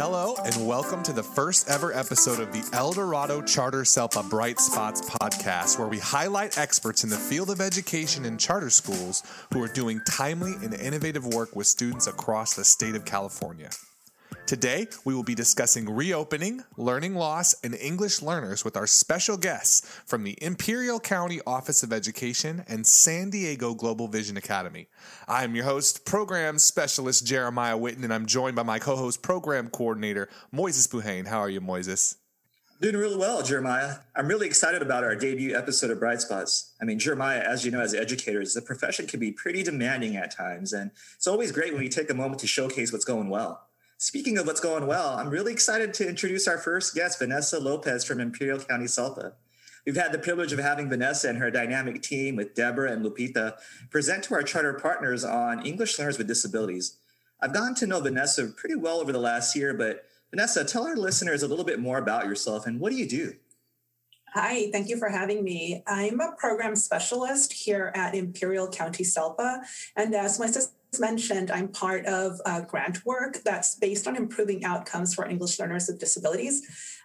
Hello, and welcome to the first ever episode of the El Dorado Charter SELPA Bright Spots podcast, where we highlight experts in the field of education in charter schools who are doing timely and innovative work with students across the state of California. Today, we will be discussing reopening, learning loss, and English learners with our special guests from the Imperial County Office of Education and San Diego Global Vision Academy. I am your host, Program Specialist Jeremiah Witten, and I'm joined by my co host, Program Coordinator Moises Buhain. How are you, Moises? Doing really well, Jeremiah. I'm really excited about our debut episode of Bright Spots. I mean, Jeremiah, as you know, as educators, the profession can be pretty demanding at times, and it's always great when we take a moment to showcase what's going well. Speaking of what's going well, I'm really excited to introduce our first guest, Vanessa Lopez from Imperial County SELPA. We've had the privilege of having Vanessa and her dynamic team with Deborah and Lupita present to our charter partners on English learners with disabilities. I've gotten to know Vanessa pretty well over the last year, but Vanessa, tell our listeners a little bit more about yourself and what do you do? Hi, thank you for having me. I'm a program specialist here at Imperial County SELPA. And as Moises mentioned, I'm part of grant work that's based on improving outcomes for English learners with disabilities.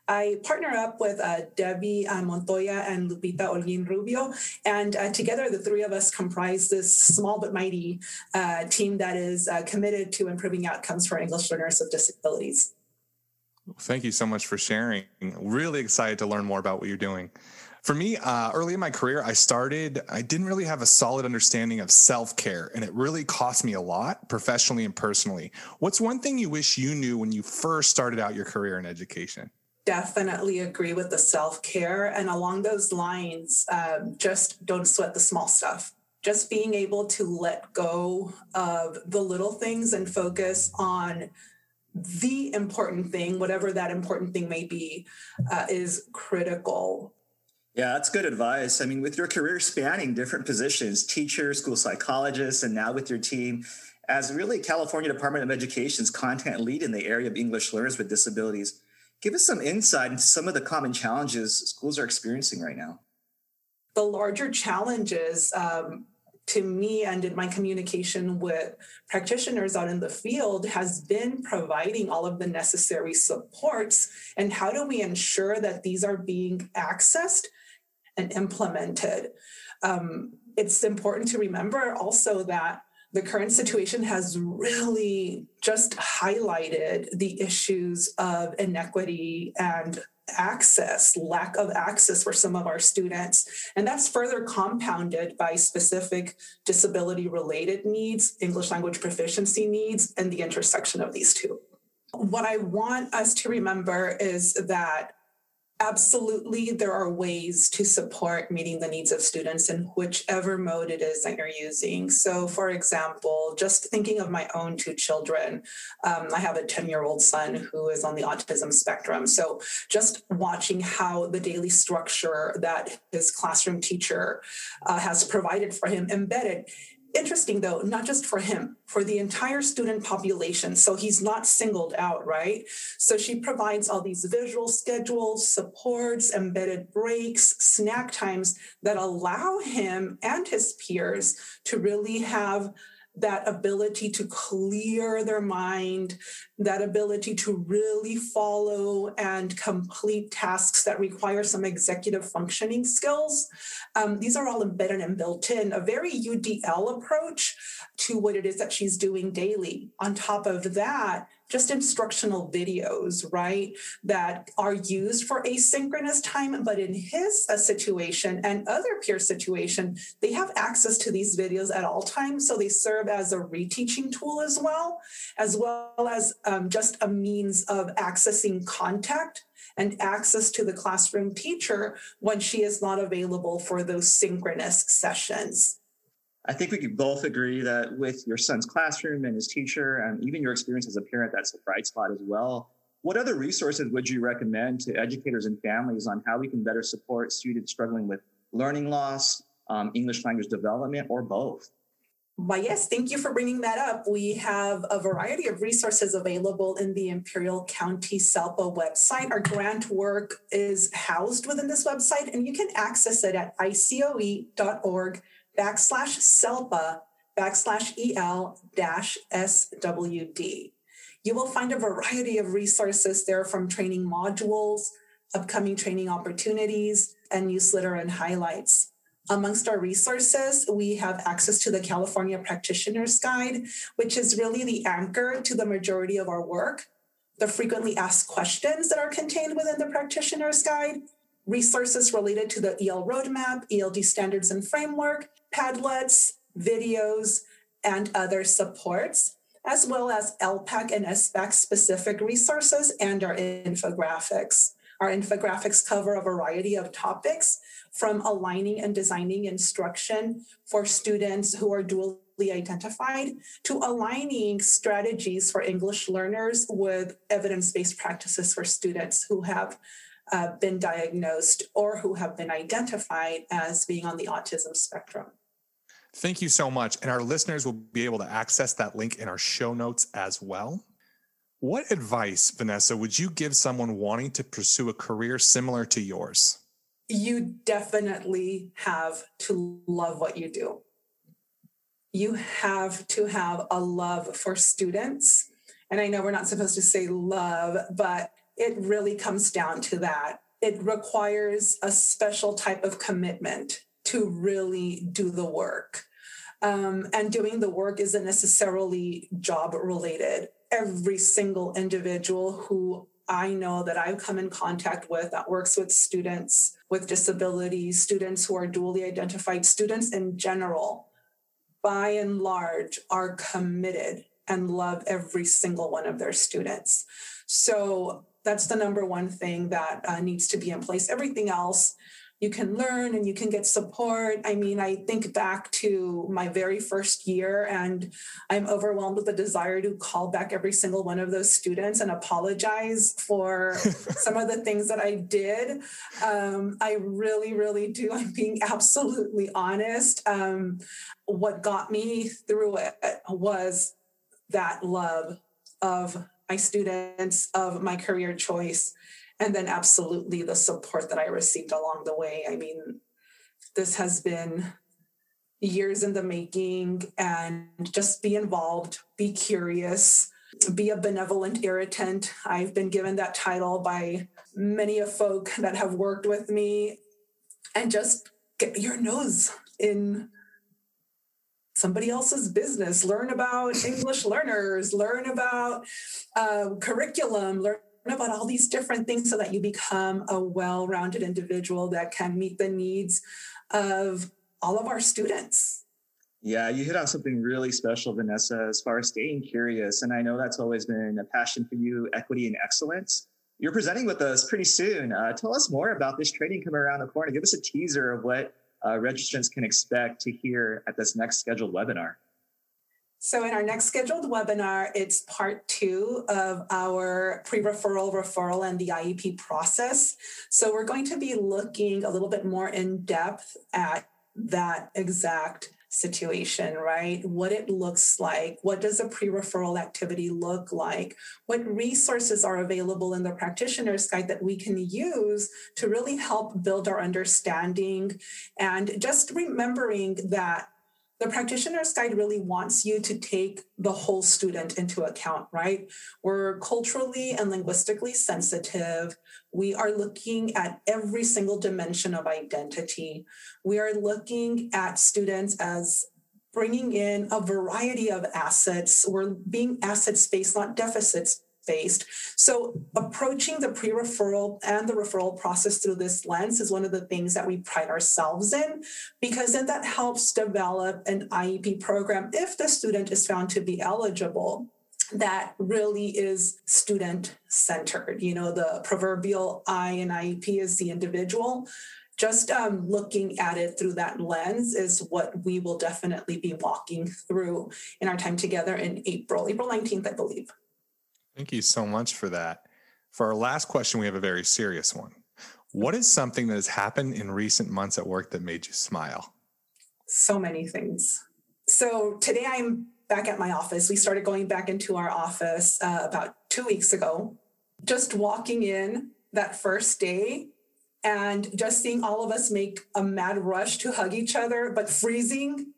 I partner up with uh, Debbie uh, Montoya and Lupita Olguin Rubio, and uh, together the three of us comprise this small but mighty uh, team that is committed to improving outcomes for English learners with disabilities. Thank you so much for sharing. Really excited to learn more about what you're doing. For me, uh, early in my career, I started, I didn't really have a solid understanding of self care, and it really cost me a lot professionally and personally. What's one thing you wish you knew when you first started out your career in education? Definitely agree with the self care. And along those lines, um, just don't sweat the small stuff. Just being able to let go of the little things and focus on the important thing, whatever that important thing may be, uh, is critical. Yeah, that's good advice. I mean, with your career spanning different positions, teacher, school psychologist, and now with your team, as really California Department of Education's content lead in the area of English learners with disabilities, give us some insight into some of the common challenges schools are experiencing right now. The larger challenges um, to me and in my communication with practitioners out in the field has been providing all of the necessary supports and how do we ensure that these are being accessed and implemented. Um, it's important to remember also that the current situation has really just highlighted the issues of inequity and access, lack of access for some of our students. And that's further compounded by specific disability related needs, English language proficiency needs, and the intersection of these two. What I want us to remember is that absolutely there are ways to support meeting the needs of students in whichever mode it is that you're using. So for example just thinking of my own two children um, i have a 10 year old son who is on the autism spectrum. So just watching how the daily structure that his classroom teacher uh, has provided for him embedded interesting though not just for him for the entire student population. So he's not singled out right? So she provides all these visual schedules supports embedded breaks snack times that allow him and his peers to really have that ability to clear their mind, that ability to really follow and complete tasks that require some executive functioning skills. Um, these are all embedded and built in, a very UDL approach to what it is that she's doing daily. On top of that, just instructional videos, right, that are used for asynchronous time. But in his uh, situation and other peer situation, they have access to these videos at all times. So they serve as a reteaching tool as well, as well as um, just a means of accessing contact and access to the classroom teacher when she is not available for those synchronous sessions. I think we could both agree that with your son's classroom and his teacher, and even your experience as a parent, that's a bright spot as well. What other resources would you recommend to educators and families on how we can better support students struggling with learning loss, um, English language development, or both? Why, yes, thank you for bringing that up. We have a variety of resources available in the Imperial County SELPA website. Our grant work is housed within this website, and you can access it at icoe.org backslash SELPA backslash EL dash SWD. You will find a variety of resources there from training modules, upcoming training opportunities, and newsletter and highlights. Amongst our resources, we have access to the California Practitioner's Guide, which is really the anchor to the majority of our work, the frequently asked questions that are contained within the Practitioner's Guide, resources related to the EL roadmap, ELD standards and framework, Padlets, videos, and other supports, as well as ELPAC and SBAC specific resources and our infographics. Our infographics cover a variety of topics from aligning and designing instruction for students who are dually identified to aligning strategies for English learners with evidence based practices for students who have uh, been diagnosed or who have been identified as being on the autism spectrum. Thank you so much. And our listeners will be able to access that link in our show notes as well. What advice, Vanessa, would you give someone wanting to pursue a career similar to yours? You definitely have to love what you do. You have to have a love for students. And I know we're not supposed to say love, but it really comes down to that. It requires a special type of commitment to really do the work. Um, and doing the work isn't necessarily job related. Every single individual who I know that I've come in contact with that works with students with disabilities, students who are dually identified, students in general, by and large, are committed and love every single one of their students. So that's the number one thing that uh, needs to be in place. Everything else you can learn and you can get support. I mean, I think back to my very first year and I'm overwhelmed with the desire to call back every single one of those students and apologize for some of the things that I did. Um, I really, really do. I'm being absolutely honest. Um, what got me through it was that love of my students, of my career choice and then absolutely the support that I received along the way. I mean, this has been years in the making and just be involved, be curious, be a benevolent irritant. I've been given that title by many of folk that have worked with me and just get your nose in somebody else's business learn about english learners learn about uh, curriculum learn about all these different things so that you become a well rounded individual that can meet the needs of all of our students. Yeah, you hit on something really special, Vanessa, as far as staying curious. And I know that's always been a passion for you equity and excellence. You're presenting with us pretty soon. Uh, tell us more about this training coming around the corner. Give us a teaser of what uh, registrants can expect to hear at this next scheduled webinar. So, in our next scheduled webinar, it's part two of our pre referral, referral, and the IEP process. So, we're going to be looking a little bit more in depth at that exact situation, right? What it looks like. What does a pre referral activity look like? What resources are available in the practitioner's guide that we can use to really help build our understanding? And just remembering that the practitioner's guide really wants you to take the whole student into account, right? We're culturally and linguistically sensitive. We are looking at every single dimension of identity. We are looking at students as bringing in a variety of assets. We're being assets based, not deficits based. So, approaching the pre referral and the referral process through this lens is one of the things that we pride ourselves in because then that helps develop an IEP program if the student is found to be eligible that really is student centered. You know, the proverbial I in IEP is the individual. Just um, looking at it through that lens is what we will definitely be walking through in our time together in April, April 19th, I believe. Thank you so much for that. For our last question, we have a very serious one. What is something that has happened in recent months at work that made you smile? So many things. So today I'm back at my office. We started going back into our office uh, about two weeks ago. Just walking in that first day and just seeing all of us make a mad rush to hug each other, but freezing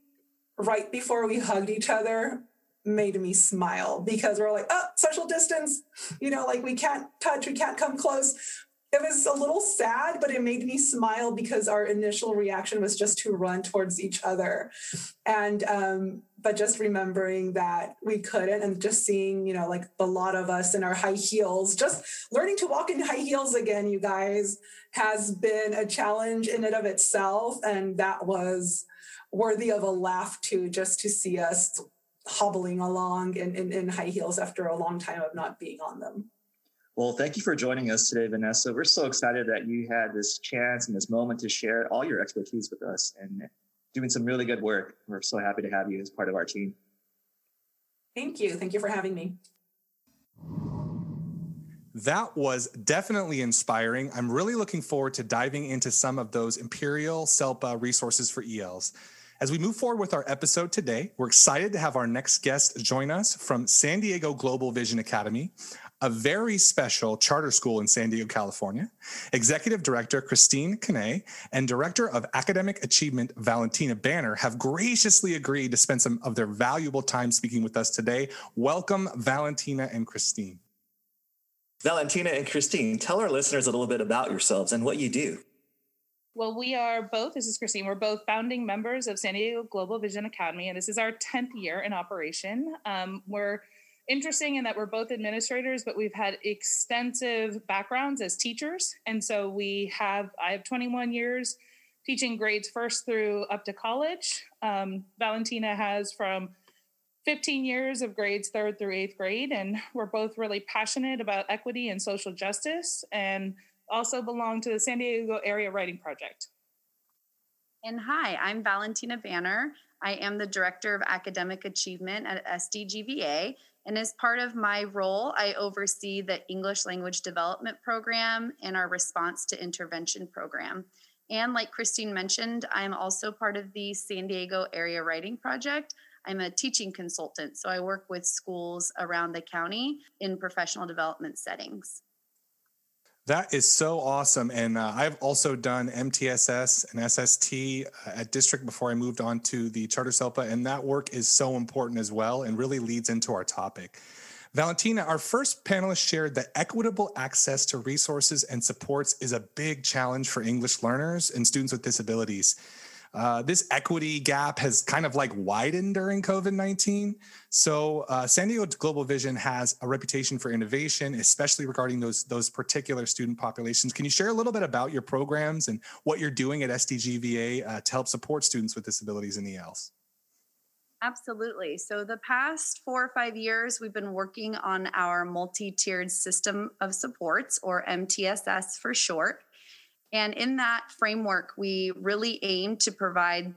right before we hugged each other made me smile because we're like, oh, social distance, you know, like we can't touch, we can't come close. It was a little sad, but it made me smile because our initial reaction was just to run towards each other. And, um, but just remembering that we couldn't and just seeing, you know, like a lot of us in our high heels, just learning to walk in high heels again, you guys, has been a challenge in and of itself. And that was worthy of a laugh too, just to see us hobbling along in, in, in high heels after a long time of not being on them. Well, thank you for joining us today, Vanessa. We're so excited that you had this chance and this moment to share all your expertise with us and doing some really good work. We're so happy to have you as part of our team. Thank you. Thank you for having me. That was definitely inspiring. I'm really looking forward to diving into some of those Imperial SELPA resources for ELs. As we move forward with our episode today, we're excited to have our next guest join us from San Diego Global Vision Academy, a very special charter school in San Diego, California. Executive Director Christine Canay and Director of Academic Achievement Valentina Banner have graciously agreed to spend some of their valuable time speaking with us today. Welcome, Valentina and Christine. Valentina and Christine, tell our listeners a little bit about yourselves and what you do. Well, we are both, this is Christine, we're both founding members of San Diego Global Vision Academy, and this is our 10th year in operation. Um, we're interesting in that we're both administrators, but we've had extensive backgrounds as teachers. And so we have, I have 21 years teaching grades first through up to college. Um, Valentina has from 15 years of grades third through eighth grade, and we're both really passionate about equity and social justice. And also belong to the San Diego Area Writing Project. And hi, I'm Valentina Banner. I am the Director of Academic Achievement at SDGVA. And as part of my role, I oversee the English Language Development Program and our Response to Intervention Program. And like Christine mentioned, I'm also part of the San Diego Area Writing Project. I'm a teaching consultant, so I work with schools around the county in professional development settings. That is so awesome. And uh, I've also done MTSS and SST uh, at district before I moved on to the Charter SELPA. And that work is so important as well and really leads into our topic. Valentina, our first panelist shared that equitable access to resources and supports is a big challenge for English learners and students with disabilities. Uh, this equity gap has kind of like widened during COVID 19. So, uh, San Diego Global Vision has a reputation for innovation, especially regarding those, those particular student populations. Can you share a little bit about your programs and what you're doing at SDGVA uh, to help support students with disabilities in ELs? Absolutely. So, the past four or five years, we've been working on our multi tiered system of supports, or MTSS for short. And in that framework, we really aim to provide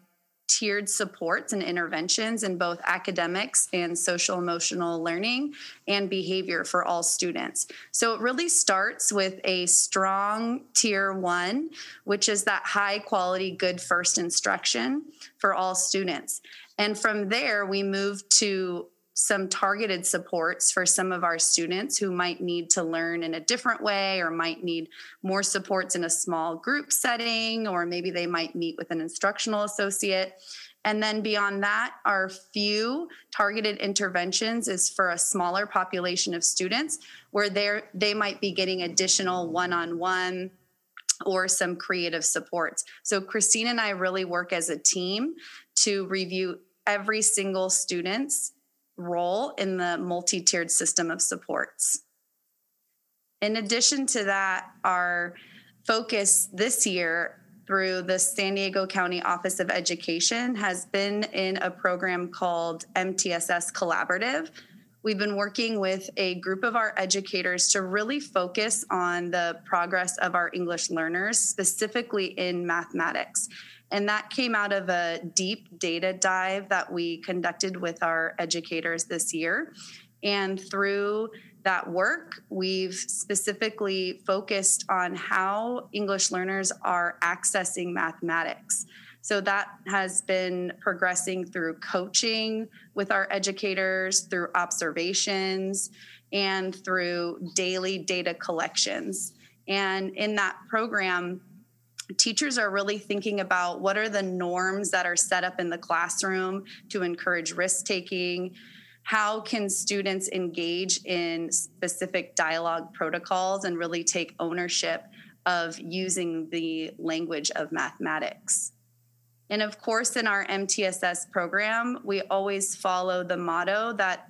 tiered supports and interventions in both academics and social emotional learning and behavior for all students. So it really starts with a strong tier one, which is that high quality, good first instruction for all students. And from there, we move to some targeted supports for some of our students who might need to learn in a different way or might need more supports in a small group setting, or maybe they might meet with an instructional associate. And then beyond that, our few targeted interventions is for a smaller population of students where they might be getting additional one-on-one or some creative supports. So Christine and I really work as a team to review every single student's role in the multi tiered system of supports. In addition to that, our focus this year through the San Diego County Office of Education has been in a program called MTSS Collaborative. We've been working with a group of our educators to really focus on the progress of our English learners, specifically in mathematics. And that came out of a deep data dive that we conducted with our educators this year. And through that work, we've specifically focused on how English learners are accessing mathematics. So that has been progressing through coaching with our educators, through observations, and through daily data collections. And in that program, teachers are really thinking about what are the norms that are set up in the classroom to encourage risk taking how can students engage in specific dialogue protocols and really take ownership of using the language of mathematics. And of course, in our MTSS program, we always follow the motto that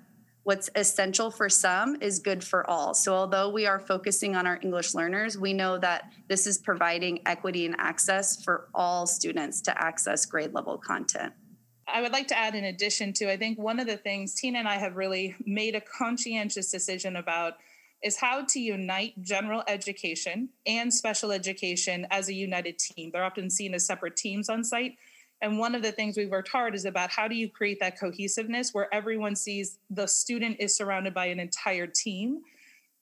what's essential for some is good for all. So, although we are focusing on our English learners, we know that this is providing equity and access for all students to access grade level content. I would like to add, in addition to, I think one of the things Tina and I have really made a conscientious decision about is how to unite general education and special education as a united team. They're often seen as separate teams on site. And one of the things we've worked hard is about how do you create that cohesiveness where everyone sees the student is surrounded by an entire team.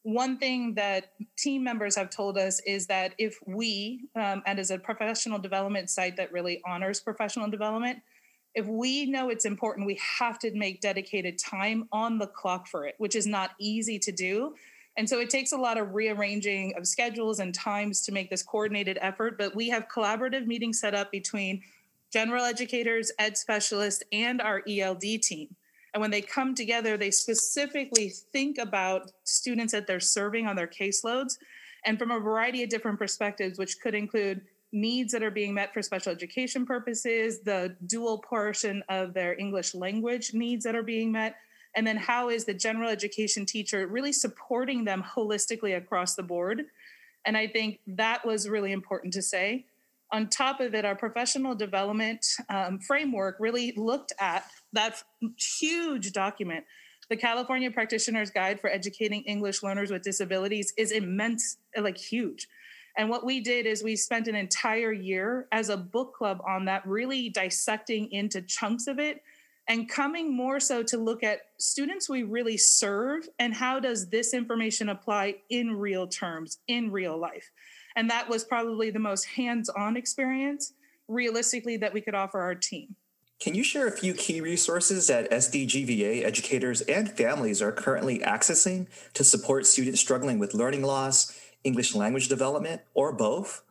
One thing that team members have told us is that if we, um, and as a professional development site that really honors professional development, if we know it's important, we have to make dedicated time on the clock for it, which is not easy to do. And so it takes a lot of rearranging of schedules and times to make this coordinated effort. But we have collaborative meetings set up between general educators, ed specialists, and our ELD team. And when they come together, they specifically think about students that they're serving on their caseloads and from a variety of different perspectives, which could include needs that are being met for special education purposes, the dual portion of their English language needs that are being met, and then how is the general education teacher really supporting them holistically across the board? And I think that was really important to say. On top of it, our professional development um, framework really looked at that huge document. The California Practitioner's Guide for Educating English Learners with Disabilities is immense, like huge. And what we did is we spent an entire year as a book club on that, really dissecting into chunks of it and coming more so to look at students we really serve and how does this information apply in real terms in real life and that was probably the most hands-on experience realistically that we could offer our team can you share a few key resources that SDGVA educators and families are currently accessing to support students struggling with learning loss, English language development, or both?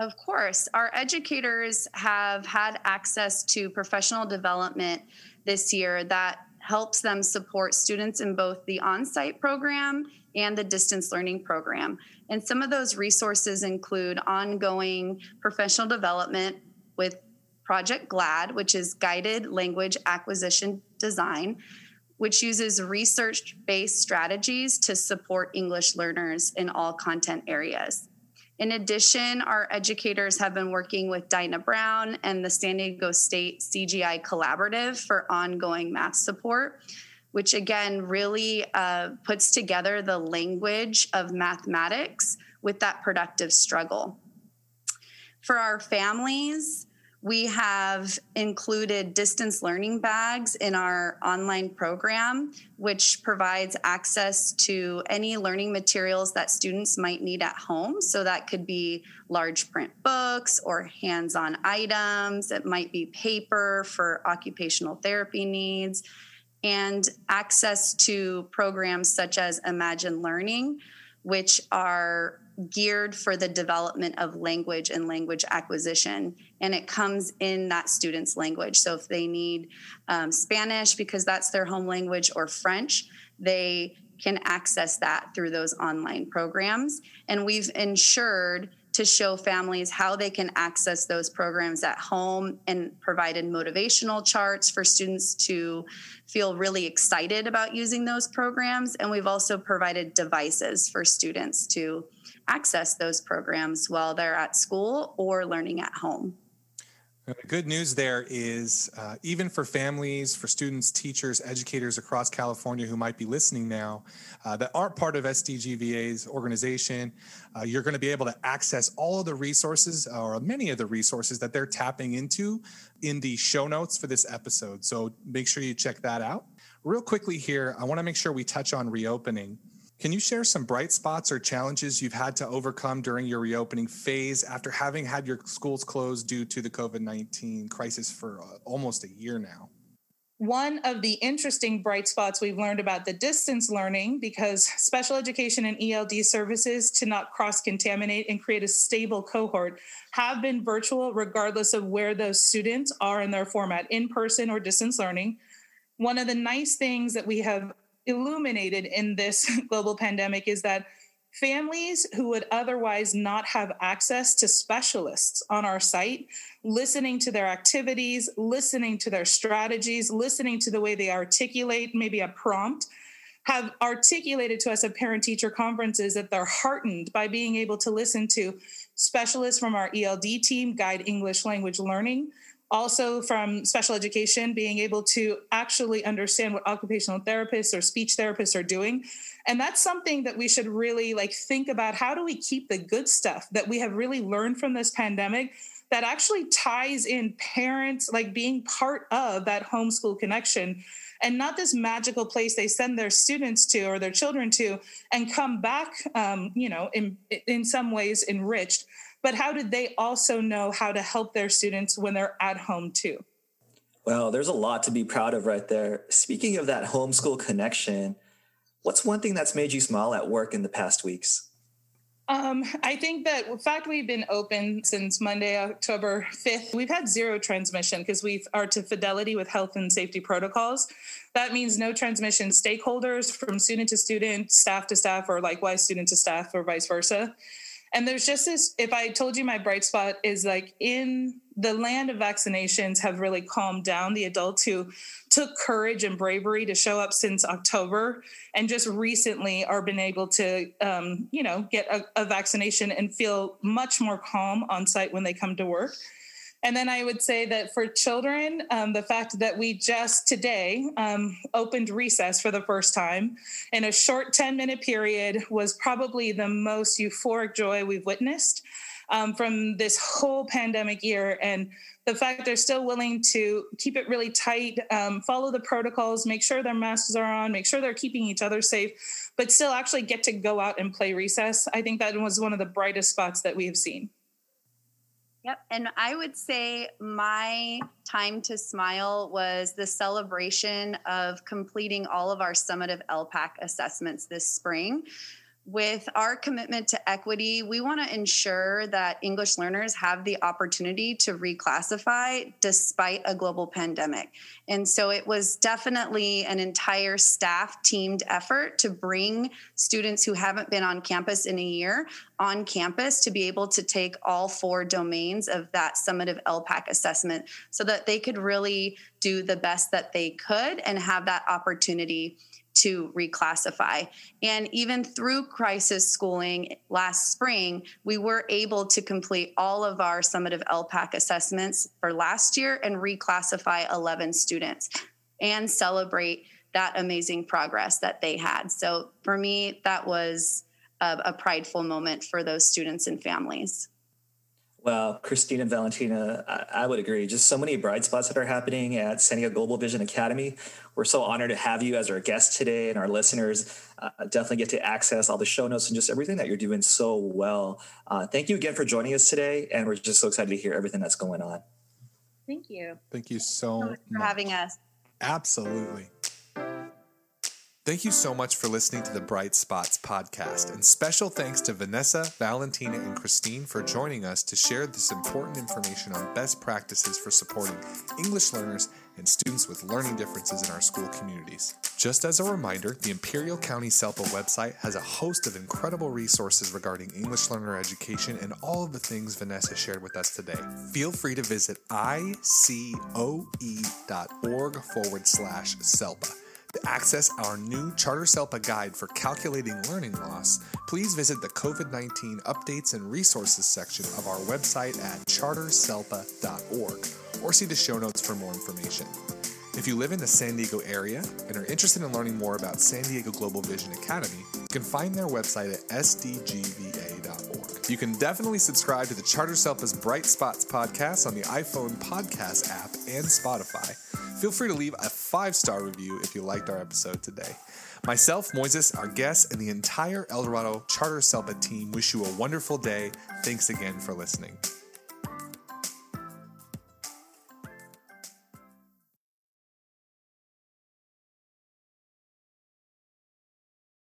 Of course. Our educators have had access to professional development this year that helps them support students in both the on site program and the distance learning program. And some of those resources include ongoing professional development with Project GLAD, which is Guided Language Acquisition Design, which uses research based strategies to support English learners in all content areas. In addition, our educators have been working with Dinah Brown and the San Diego State CGI Collaborative for ongoing math support, which again really uh, puts together the language of mathematics with that productive struggle. For our families, we have included distance learning bags in our online program, which provides access to any learning materials that students might need at home. So that could be large print books or hands on items, it might be paper for occupational therapy needs, and access to programs such as Imagine Learning, which are geared for the development of language and language acquisition. And it comes in that student's language. So if they need um, Spanish because that's their home language or French, they can access that through those online programs. And we've ensured to show families how they can access those programs at home and provided motivational charts for students to feel really excited about using those programs. And we've also provided devices for students to access those programs while they're at school or learning at home. The good news there is, uh, even for families, for students, teachers, educators across California who might be listening now uh, that aren't part of SDGVA's organization, uh, you're going to be able to access all of the resources or many of the resources that they're tapping into in the show notes for this episode. So make sure you check that out. Real quickly here, I want to make sure we touch on reopening. Can you share some bright spots or challenges you've had to overcome during your reopening phase after having had your schools closed due to the COVID 19 crisis for uh, almost a year now? One of the interesting bright spots we've learned about the distance learning because special education and ELD services to not cross contaminate and create a stable cohort have been virtual regardless of where those students are in their format, in person or distance learning one of the nice things that we have illuminated in this global pandemic is that families who would otherwise not have access to specialists on our site, listening to their activities, listening to their strategies, listening to the way they articulate maybe a prompt, have articulated to us at parent teacher conferences that they're heartened by being able to listen to specialists from our ELD team guide English language learning also from special education being able to actually understand what occupational therapists or speech therapists are doing. And that's something that we should really like think about how do we keep the good stuff that we have really learned from this pandemic that actually ties in parents like being part of that homeschool connection? And not this magical place they send their students to or their children to and come back um, you know in in some ways enriched but how did they also know how to help their students when they're at home too? Well, there's a lot to be proud of right there. Speaking of that homeschool connection, what's one thing that's made you smile at work in the past weeks? Um, I think that the fact we've been open since Monday, October 5th, we've had zero transmission because we are to fidelity with health and safety protocols. That means no transmission stakeholders from student to student, staff to staff, or likewise student to staff, or vice versa. And there's just this if I told you my bright spot is like in the land of vaccinations have really calmed down the adults who took courage and bravery to show up since October and just recently are been able to, um, you know, get a, a vaccination and feel much more calm on site when they come to work. And then I would say that for children, um, the fact that we just today um, opened recess for the first time in a short 10 minute period was probably the most euphoric joy we've witnessed um, from this whole pandemic year. And the fact they're still willing to keep it really tight, um, follow the protocols, make sure their masks are on, make sure they're keeping each other safe, but still actually get to go out and play recess. I think that was one of the brightest spots that we have seen. Yep. And I would say my time to smile was the celebration of completing all of our summative ELPAC assessments this spring with our commitment to equity, we want to ensure that English learners have the opportunity to reclassify despite a global pandemic. And so it was definitely an entire staff teamed effort to bring students who haven't been on campus in a year on campus to be able to take all four domains of that summative ELPAC assessment so that they could really do the best that they could and have that opportunity to reclassify. And even through crisis schooling last spring, we were able to complete all of our summative ELPAC assessments for last year and reclassify 11 students and celebrate that amazing progress that they had. So for me, that was a, a prideful moment for those students and families. Well, Christine and Valentina, I, I, would agree. Just so many bright spots that are happening at San Diego Global Vision Academy. We're so honored to have you as our guest today, and our listeners uh, definitely get to access all the show notes and just everything that you're doing so well. Uh, thank you again for joining us today, and we're just so excited to hear everything that's going on. Thank you. Thank you so, much for having us. Absolutely. Thank you so much for listening to the Bright Spots podcast, and special thanks to Vanessa, Valentina, and Christine for joining us to share this important information on best practices for supporting English learners and students with learning differences in our school communities. Just as a reminder, the Imperial County SELPA website has a host of incredible resources regarding English learner education and all of the things Vanessa shared with us today. Feel free to visit icoe.org forward slash SELPA to access our new Charter SELPA guide for calculating learning loss, please visit the COVID 19 updates and resources section of our website at charterselpa.org or see the show notes for more information. If you live in the San Diego area and are interested in learning more about San Diego Global Vision Academy, you can find their website at sdgva.org. You can definitely subscribe to the Charter SELPA's Bright Spots podcast on the iPhone podcast app and Spotify. Feel free to leave a five star review if you liked our episode today. Myself, Moises, our guests, and the entire El Dorado Charter SELPA team wish you a wonderful day. Thanks again for listening.